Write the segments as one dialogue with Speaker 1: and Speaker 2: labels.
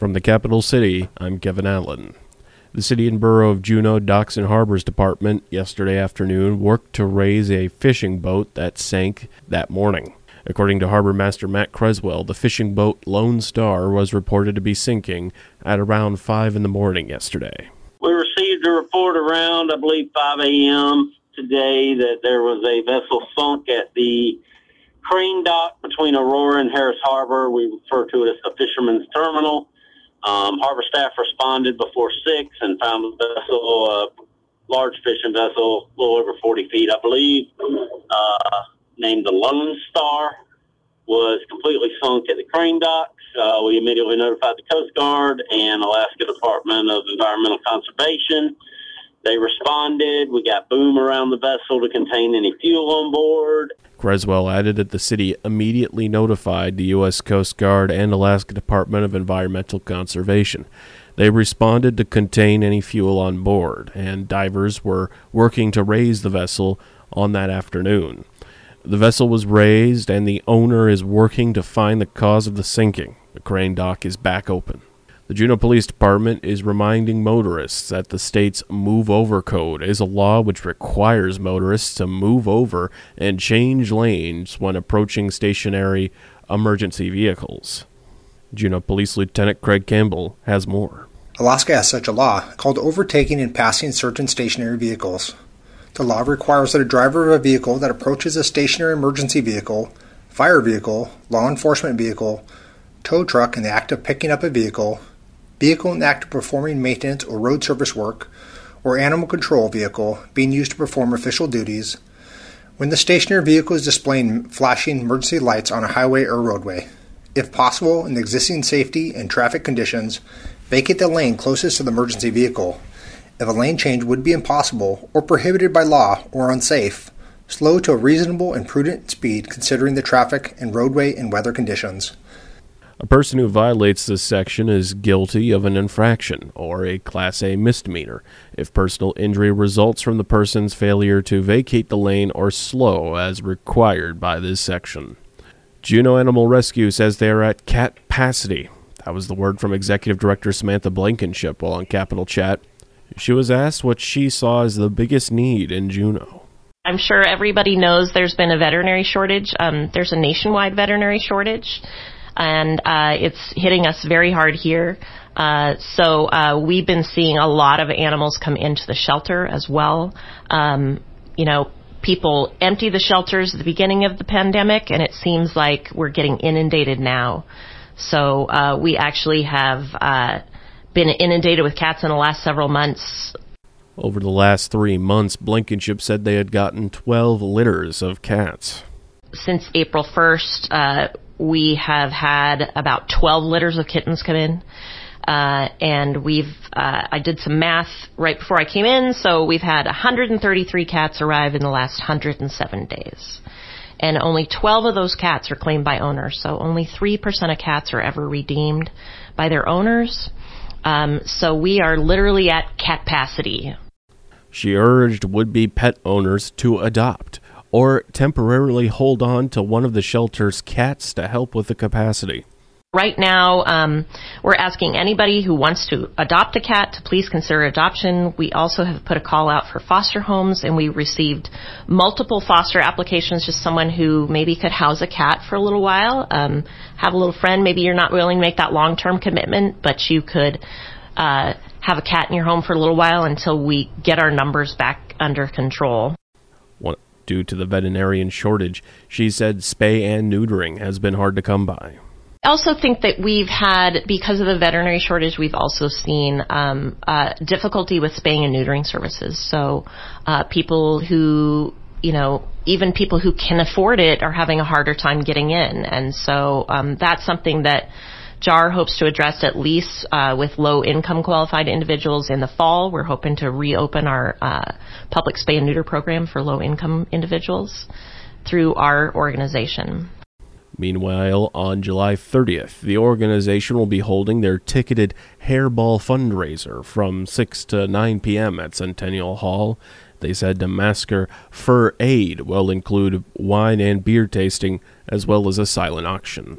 Speaker 1: From the capital city, I'm Kevin Allen. The City and Borough of Juneau Docks and Harbors Department yesterday afternoon worked to raise a fishing boat that sank that morning. According to Harbor Master Matt Creswell, the fishing boat Lone Star was reported to be sinking at around 5 in the morning yesterday.
Speaker 2: We received a report around, I believe, 5 a.m. today that there was a vessel sunk at the crane dock between Aurora and Harris Harbor. We refer to it as the Fisherman's Terminal. Um, harbor staff responded before six and found the vessel, a large fishing vessel, a little over 40 feet, I believe, uh, named the Lone Star, was completely sunk at the crane docks. Uh, we immediately notified the Coast Guard and Alaska Department of Environmental Conservation. They responded. We got boom around the vessel to contain any fuel on board.
Speaker 1: Creswell added that the city immediately notified the U.S. Coast Guard and Alaska Department of Environmental Conservation. They responded to contain any fuel on board, and divers were working to raise the vessel on that afternoon. The vessel was raised, and the owner is working to find the cause of the sinking. The crane dock is back open. The Juneau Police Department is reminding motorists that the state's Move Over Code is a law which requires motorists to move over and change lanes when approaching stationary emergency vehicles. Juneau Police Lieutenant Craig Campbell has more.
Speaker 3: Alaska has such a law called overtaking and passing certain stationary vehicles. The law requires that a driver of a vehicle that approaches a stationary emergency vehicle, fire vehicle, law enforcement vehicle, tow truck in the act of picking up a vehicle, vehicle in act of performing maintenance or road service work, or animal control vehicle being used to perform official duties, when the stationary vehicle is displaying flashing emergency lights on a highway or roadway. If possible, in the existing safety and traffic conditions, vacate the lane closest to the emergency vehicle. If a lane change would be impossible or prohibited by law or unsafe, slow to a reasonable and prudent speed considering the traffic and roadway and weather conditions.
Speaker 1: A person who violates this section is guilty of an infraction or a Class A misdemeanor if personal injury results from the person's failure to vacate the lane or slow as required by this section. Juneau Animal Rescue says they are at cat capacity. That was the word from Executive Director Samantha Blankenship while on Capital Chat. She was asked what she saw as the biggest need in Juneau.
Speaker 4: I'm sure everybody knows there's been a veterinary shortage. Um, there's a nationwide veterinary shortage and uh, it's hitting us very hard here. Uh, so uh, we've been seeing a lot of animals come into the shelter as well. Um, you know, people empty the shelters at the beginning of the pandemic, and it seems like we're getting inundated now. So uh, we actually have uh, been inundated with cats in the last several months.
Speaker 1: Over the last three months, Blankenship said they had gotten 12 litters of cats.
Speaker 4: Since April 1st, uh, we have had about 12 litters of kittens come in. Uh, and we've, uh, I did some math right before I came in, so we've had 133 cats arrive in the last 107 days. And only 12 of those cats are claimed by owners, so only 3% of cats are ever redeemed by their owners. Um, so we are literally at capacity.
Speaker 1: She urged would be pet owners to adopt or temporarily hold on to one of the shelter's cats to help with the capacity.
Speaker 4: Right now, um, we're asking anybody who wants to adopt a cat to please consider adoption. We also have put a call out for foster homes, and we received multiple foster applications. Just someone who maybe could house a cat for a little while, um, have a little friend. Maybe you're not willing to make that long-term commitment, but you could uh, have a cat in your home for a little while until we get our numbers back under control
Speaker 1: due to the veterinarian shortage. She said spay and neutering has been hard to come by.
Speaker 4: I also think that we've had, because of the veterinary shortage, we've also seen um, uh, difficulty with spaying and neutering services. So uh, people who, you know, even people who can afford it are having a harder time getting in. And so um, that's something that JAR hopes to address at least uh, with low income qualified individuals in the fall. We're hoping to reopen our uh, public spay and neuter program for low income individuals through our organization.
Speaker 1: Meanwhile, on July 30th, the organization will be holding their ticketed hairball fundraiser from 6 to 9 p.m. at Centennial Hall. They said Damasker Fur Aid will include wine and beer tasting as well as a silent auction.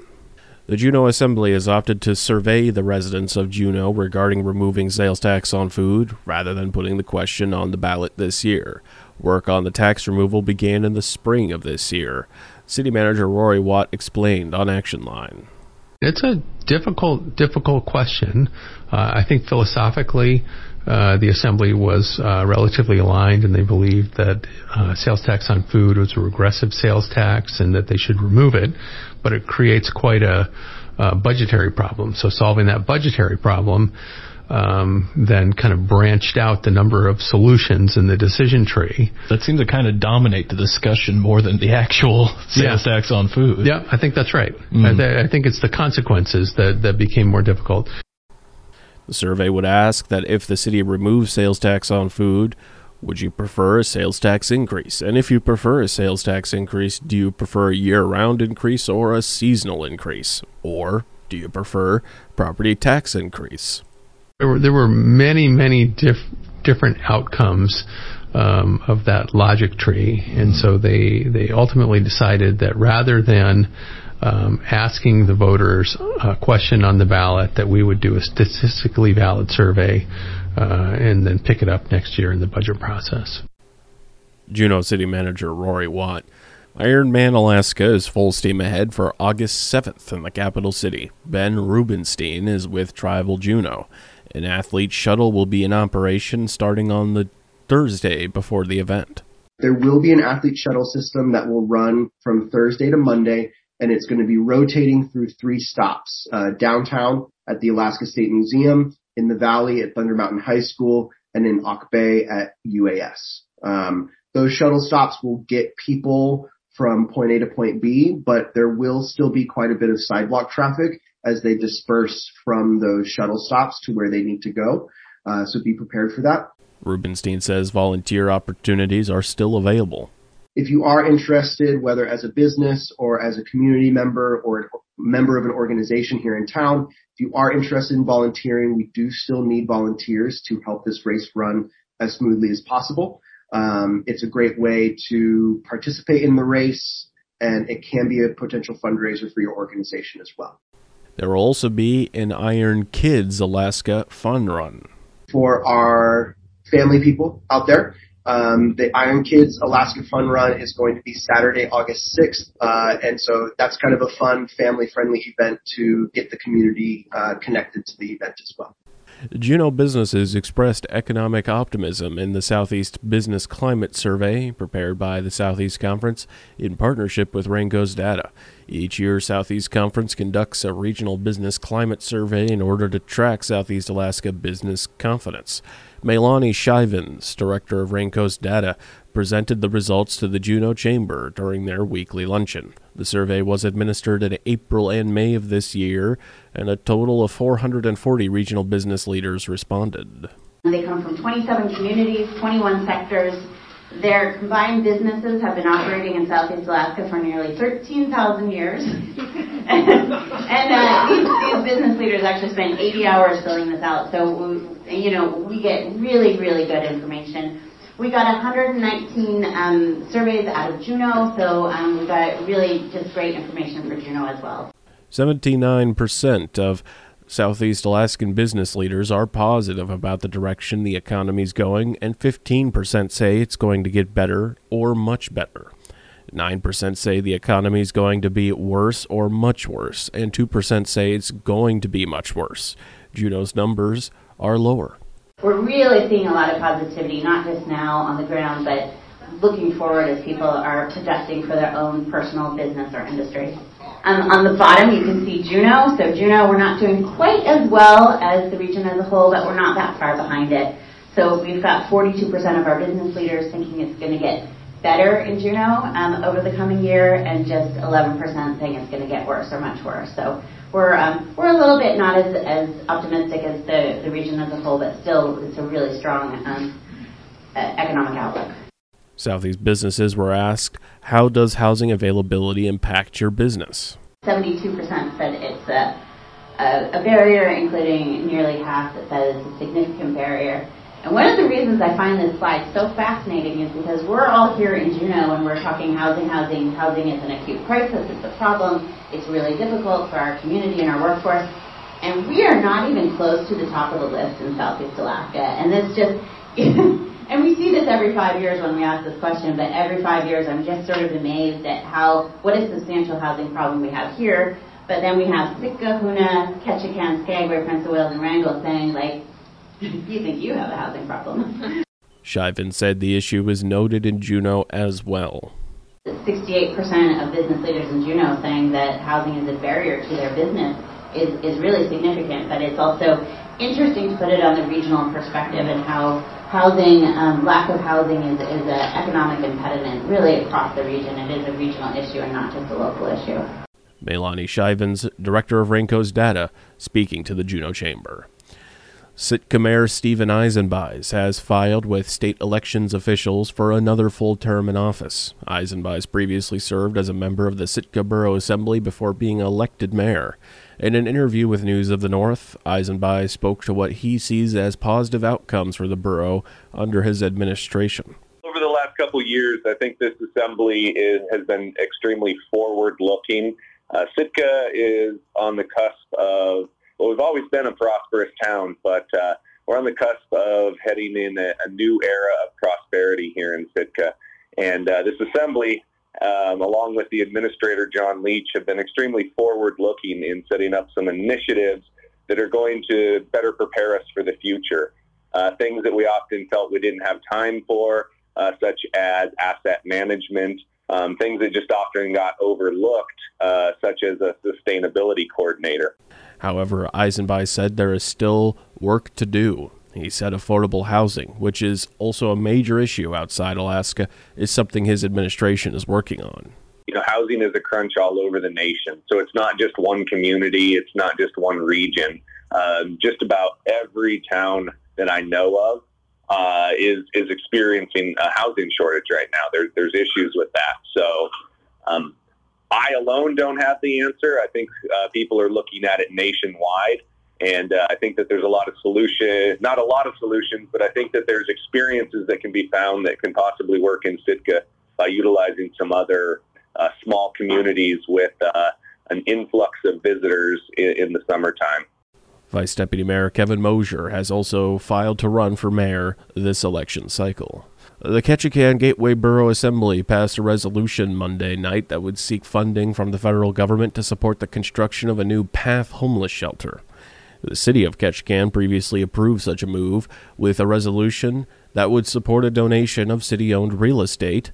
Speaker 1: The Juneau Assembly has opted to survey the residents of Juneau regarding removing sales tax on food rather than putting the question on the ballot this year. Work on the tax removal began in the spring of this year. City Manager Rorie Watt explained on Action Line.
Speaker 5: It's a difficult, difficult question. Uh, I think philosophically, uh, the assembly was uh, relatively aligned, and they believed that uh, sales tax on food was a regressive sales tax, and that they should remove it. But it creates quite a, a budgetary problem. So solving that budgetary problem um, then kind of branched out the number of solutions in the decision tree.
Speaker 6: That seems to kind of dominate the discussion more than the actual sales yeah. tax on food.
Speaker 5: Yeah, I think that's right. Mm. I, th- I think it's the consequences that, that became more difficult.
Speaker 1: The survey would ask that if the city removes sales tax on food, would you prefer a sales tax increase? And if you prefer a sales tax increase, do you prefer a year round increase or a seasonal increase? Or do you prefer property tax increase?
Speaker 5: there were there were many many diff- different outcomes um, of that logic tree, and so they they ultimately decided that rather than um, asking the voters a question on the ballot, that we would do a statistically valid survey uh, and then pick it up next year in the budget process.
Speaker 1: Juneau City Manager Rorie Watt. Ironman Alaska is full steam ahead for August 7th in the capital city. Ben Rubenstein is with Travel Juneau. An athlete shuttle will be in operation starting on the Thursday before the event.
Speaker 7: There will be an athlete shuttle system that will run from Thursday to Monday, and it's going to be rotating through three stops uh, downtown at the Alaska State Museum, in the Valley at Thunder Mountain High School, and in Auk Bay at UAS. Um, those shuttle stops will get people from point A to point B, but there will still be quite a bit of sidewalk traffic as they disperse from those shuttle stops to where they need to go. Uh, so be prepared for that.
Speaker 1: Rubenstein says volunteer opportunities are still available.
Speaker 7: If you are interested, whether as a business or as a community member or a member of an organization here in town, if you are interested in volunteering, we do still need volunteers to help this race run as smoothly as possible. Um, it's a great way to participate in the race, and it can be a potential fundraiser for your organization as well.
Speaker 1: There will also be an Iron Kids Alaska Fun Run.
Speaker 7: For our family people out there, um, the Iron Kids Alaska Fun Run is going to be Saturday, August 6th. Uh, and so that's kind of a fun, family friendly event to get the community uh, connected to the event as well.
Speaker 1: Juneau businesses expressed economic optimism in the Southeast Business Climate Survey prepared by the Southeast Conference in partnership with Rain Coast Data. Each year, Southeast Conference conducts a regional business climate survey in order to track Southeast Alaska business confidence. Meilani Schijvens, director of Rain Coast Data, presented the results to the Juneau Chamber during their weekly luncheon. The survey was administered in April and May of this year, and a total of 440 regional business leaders responded.
Speaker 8: They come from 27 communities, 21 sectors, their combined businesses have been operating in Southeast Alaska for nearly 13,000 years. and uh, these, these, business leaders actually spend 80 hours filling this out. So, you know, we get really, really good information. We got 119 um, surveys out of Juneau, so um, we got really just great information for Juneau as well.
Speaker 1: 79% of Southeast Alaskan business leaders are positive about the direction the economy's going, and 15% say it's going to get better or much better. 9% say the economy is going to be worse or much worse, and 2% say it's going to be much worse. Juneau's numbers are lower.
Speaker 8: We're really seeing a lot of positivity, not just now on the ground, but looking forward as people are projecting for their own personal business or industry. Um, on the bottom, you can see Juneau. So Juneau, we're not doing quite as well as the region as a whole, but we're not that far behind it. So we've got 42% of our business leaders thinking it's going to get better in Juneau um, over the coming year, and just 11% saying it's going to get worse or much worse. So we're um, we're a little bit not as as optimistic as the the region as a whole, but still it's a really strong um, economic outlook.
Speaker 1: Southeast businesses were asked, How does housing availability impact your business?
Speaker 8: 72% said it's a, a, a barrier, including nearly half that says it's a significant barrier. And one of the reasons I find this slide so fascinating is because we're all here in Juneau and we're talking housing, housing. Housing is an acute crisis. It's a problem. It's really difficult for our community and our workforce. And we are not even close to the top of the list in Southeast Alaska. And this just, and we see this every five years when we ask this question, but every five years I'm just sort of amazed at how, what a substantial housing problem we have here. But then we have Sitka, Hoonah, Ketchikan, Skagway, Prince of Wales, and Wrangell saying, like, you think you have a housing problem.
Speaker 1: Shiven said the issue was noted in Juneau as well.
Speaker 8: 68% of business leaders in Juneau saying that housing is a barrier to their business is, is really significant, but it's also interesting to put it on the regional perspective and how housing, um, lack of housing is, is an economic impediment really across the region. It is a regional issue and not just a local issue.
Speaker 1: Meilani Schijvens, director of Rain Coast Data, speaking to the Juneau Chamber. Sitka Mayor Steven Eisenbeisz has filed with state elections officials for another full term in office. Eisenbeisz previously served as a member of the Sitka Borough Assembly before being elected mayor. In an interview with News of the North, Eisenbeisz spoke to what he sees as positive outcomes for the borough under his administration.
Speaker 9: Over the last couple years, I think this assembly is, has been extremely forward looking. Uh, Sitka is on the cusp of well, we've always been a prosperous town, but uh, we're on the cusp of heading in a, a, new era of prosperity here in Sitka. And uh, this assembly, um, along with the administrator, John Leach, have been extremely forward looking in setting up some initiatives that are going to better prepare us for the future. Uh, things that we often felt we didn't have time for, uh, such as asset management, um, things that just often got overlooked, uh, such as a sustainability coordinator.
Speaker 1: However, Eisenbeisz said there is still work to do. He said affordable housing, which is also a major issue outside Alaska, is something his administration is working on.
Speaker 9: You know, housing is a crunch all over the nation. So it's not just one community, it's not just one region. Uh, just about every town that I know of uh, is is experiencing a housing shortage right now. There, there's issues with that. So um, I alone don't have the answer. I think uh, people are looking at it nationwide. And uh, I think that there's a lot of solution, not a lot of solutions, but I think that there's experiences that can be found that can possibly work in Sitka by utilizing some other uh, small communities with uh, an influx of visitors in, in the summertime.
Speaker 1: Vice Deputy Mayor Kevin Mosher has also filed to run for mayor this election cycle. The Ketchikan Gateway Borough Assembly passed a resolution Monday night that would seek funding from the federal government to support the construction of a new PATH homeless shelter. The city of Ketchikan previously approved such a move with a resolution that would support a donation of city owned real estate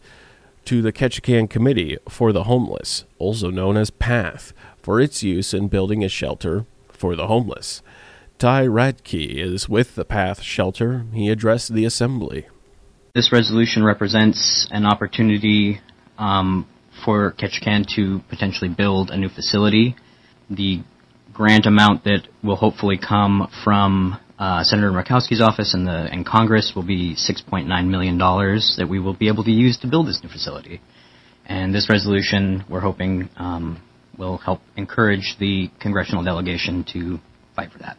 Speaker 1: to the Ketchikan Committee for the Homeless, also known as PATH, for its use in building a shelter for the homeless. Ty Radke is with the PATH shelter. He addressed the assembly.
Speaker 10: This resolution represents an opportunity um, for Ketchikan to potentially build a new facility. The grant amount that will hopefully come from uh, Senator Murkowski's office and the and Congress will be 6.9 million dollars that we will be able to use to build this new facility. And this resolution, we're hoping, um, will help encourage the congressional delegation to fight for that.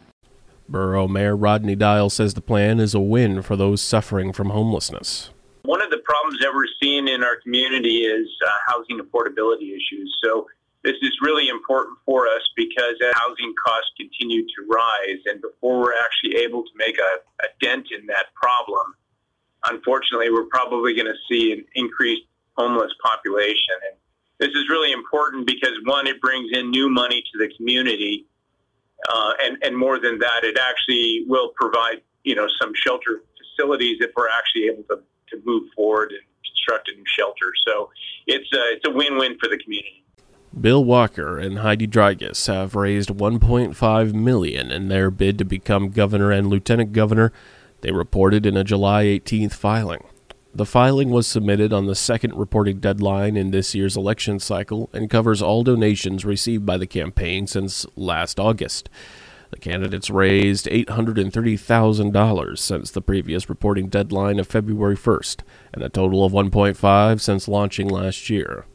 Speaker 1: Borough Mayor Rodney Dial says the plan is a win for those suffering from homelessness.
Speaker 11: One of the problems that we're seeing in our community is uh, housing affordability issues. So this is really important for us because housing costs continue to rise, and before we're actually able to make a, a dent in that problem, unfortunately, we're probably going to see an increased homeless population. And this is really important because one, it brings in new money to the community uh, and, and more than that, it actually will provide, you know, some shelter facilities if we're actually able to, to move forward and construct a new shelter. So it's a, it's a win-win for the community.
Speaker 1: Bill Walker and Heidi Drygas have raised 1.5 million in their bid to become governor and lieutenant governor. They reported in a July 18th filing. The filing was submitted on the second reporting deadline in this year's election cycle and covers all donations received by the campaign since last August. The candidates raised $830,000 since the previous reporting deadline of February 1st, and a total of 1.5 since launching last year.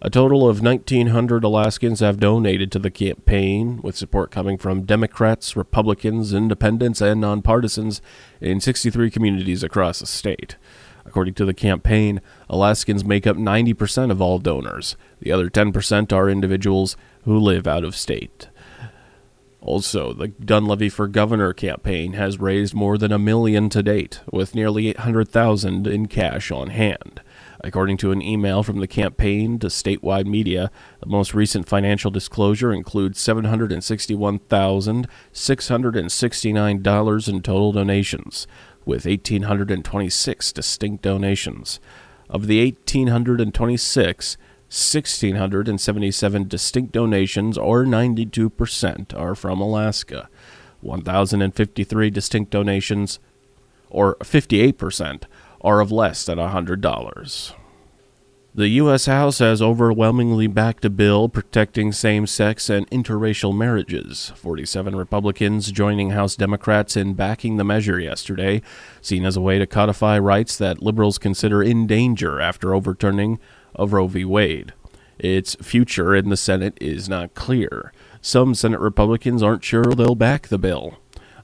Speaker 1: A total of 1,900 Alaskans have donated to the campaign, with support coming from Democrats, Republicans, Independents, and nonpartisans in 63 communities across the state. According to the campaign, Alaskans make up 90% of all donors. The other 10% are individuals who live out of state. Also, the Dunleavy for Governor campaign has raised more than a million to date, with nearly 800,000 in cash on hand. According to an email from the campaign to statewide media, the most recent financial disclosure includes $761,669 in total donations, with 1,826 distinct donations. Of the 1,826, 1,677 distinct donations, or 92%, are from Alaska. 1,053 distinct donations, or 58%, are of less than $100. The U.S. House has overwhelmingly backed a bill protecting same sex and interracial marriages, 47 Republicans joining House Democrats in backing the measure yesterday, seen as a way to codify rights that liberals consider in danger after overturning of Roe v. Wade. Its future in the Senate is not clear. Some Senate Republicans aren't sure they'll back the bill.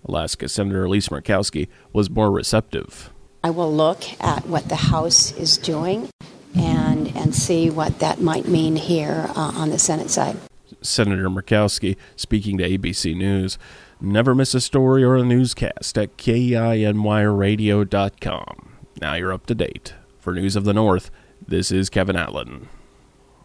Speaker 1: Alaska Senator Lisa Murkowski was more receptive.
Speaker 12: I will look at what the House is doing and and see what that might mean here uh, on the Senate side.
Speaker 1: Senator Murkowski speaking to ABC News. Never miss a story or a newscast at KINYradio.com. Now you're up to date. For News of the North, this is Kevin Allen.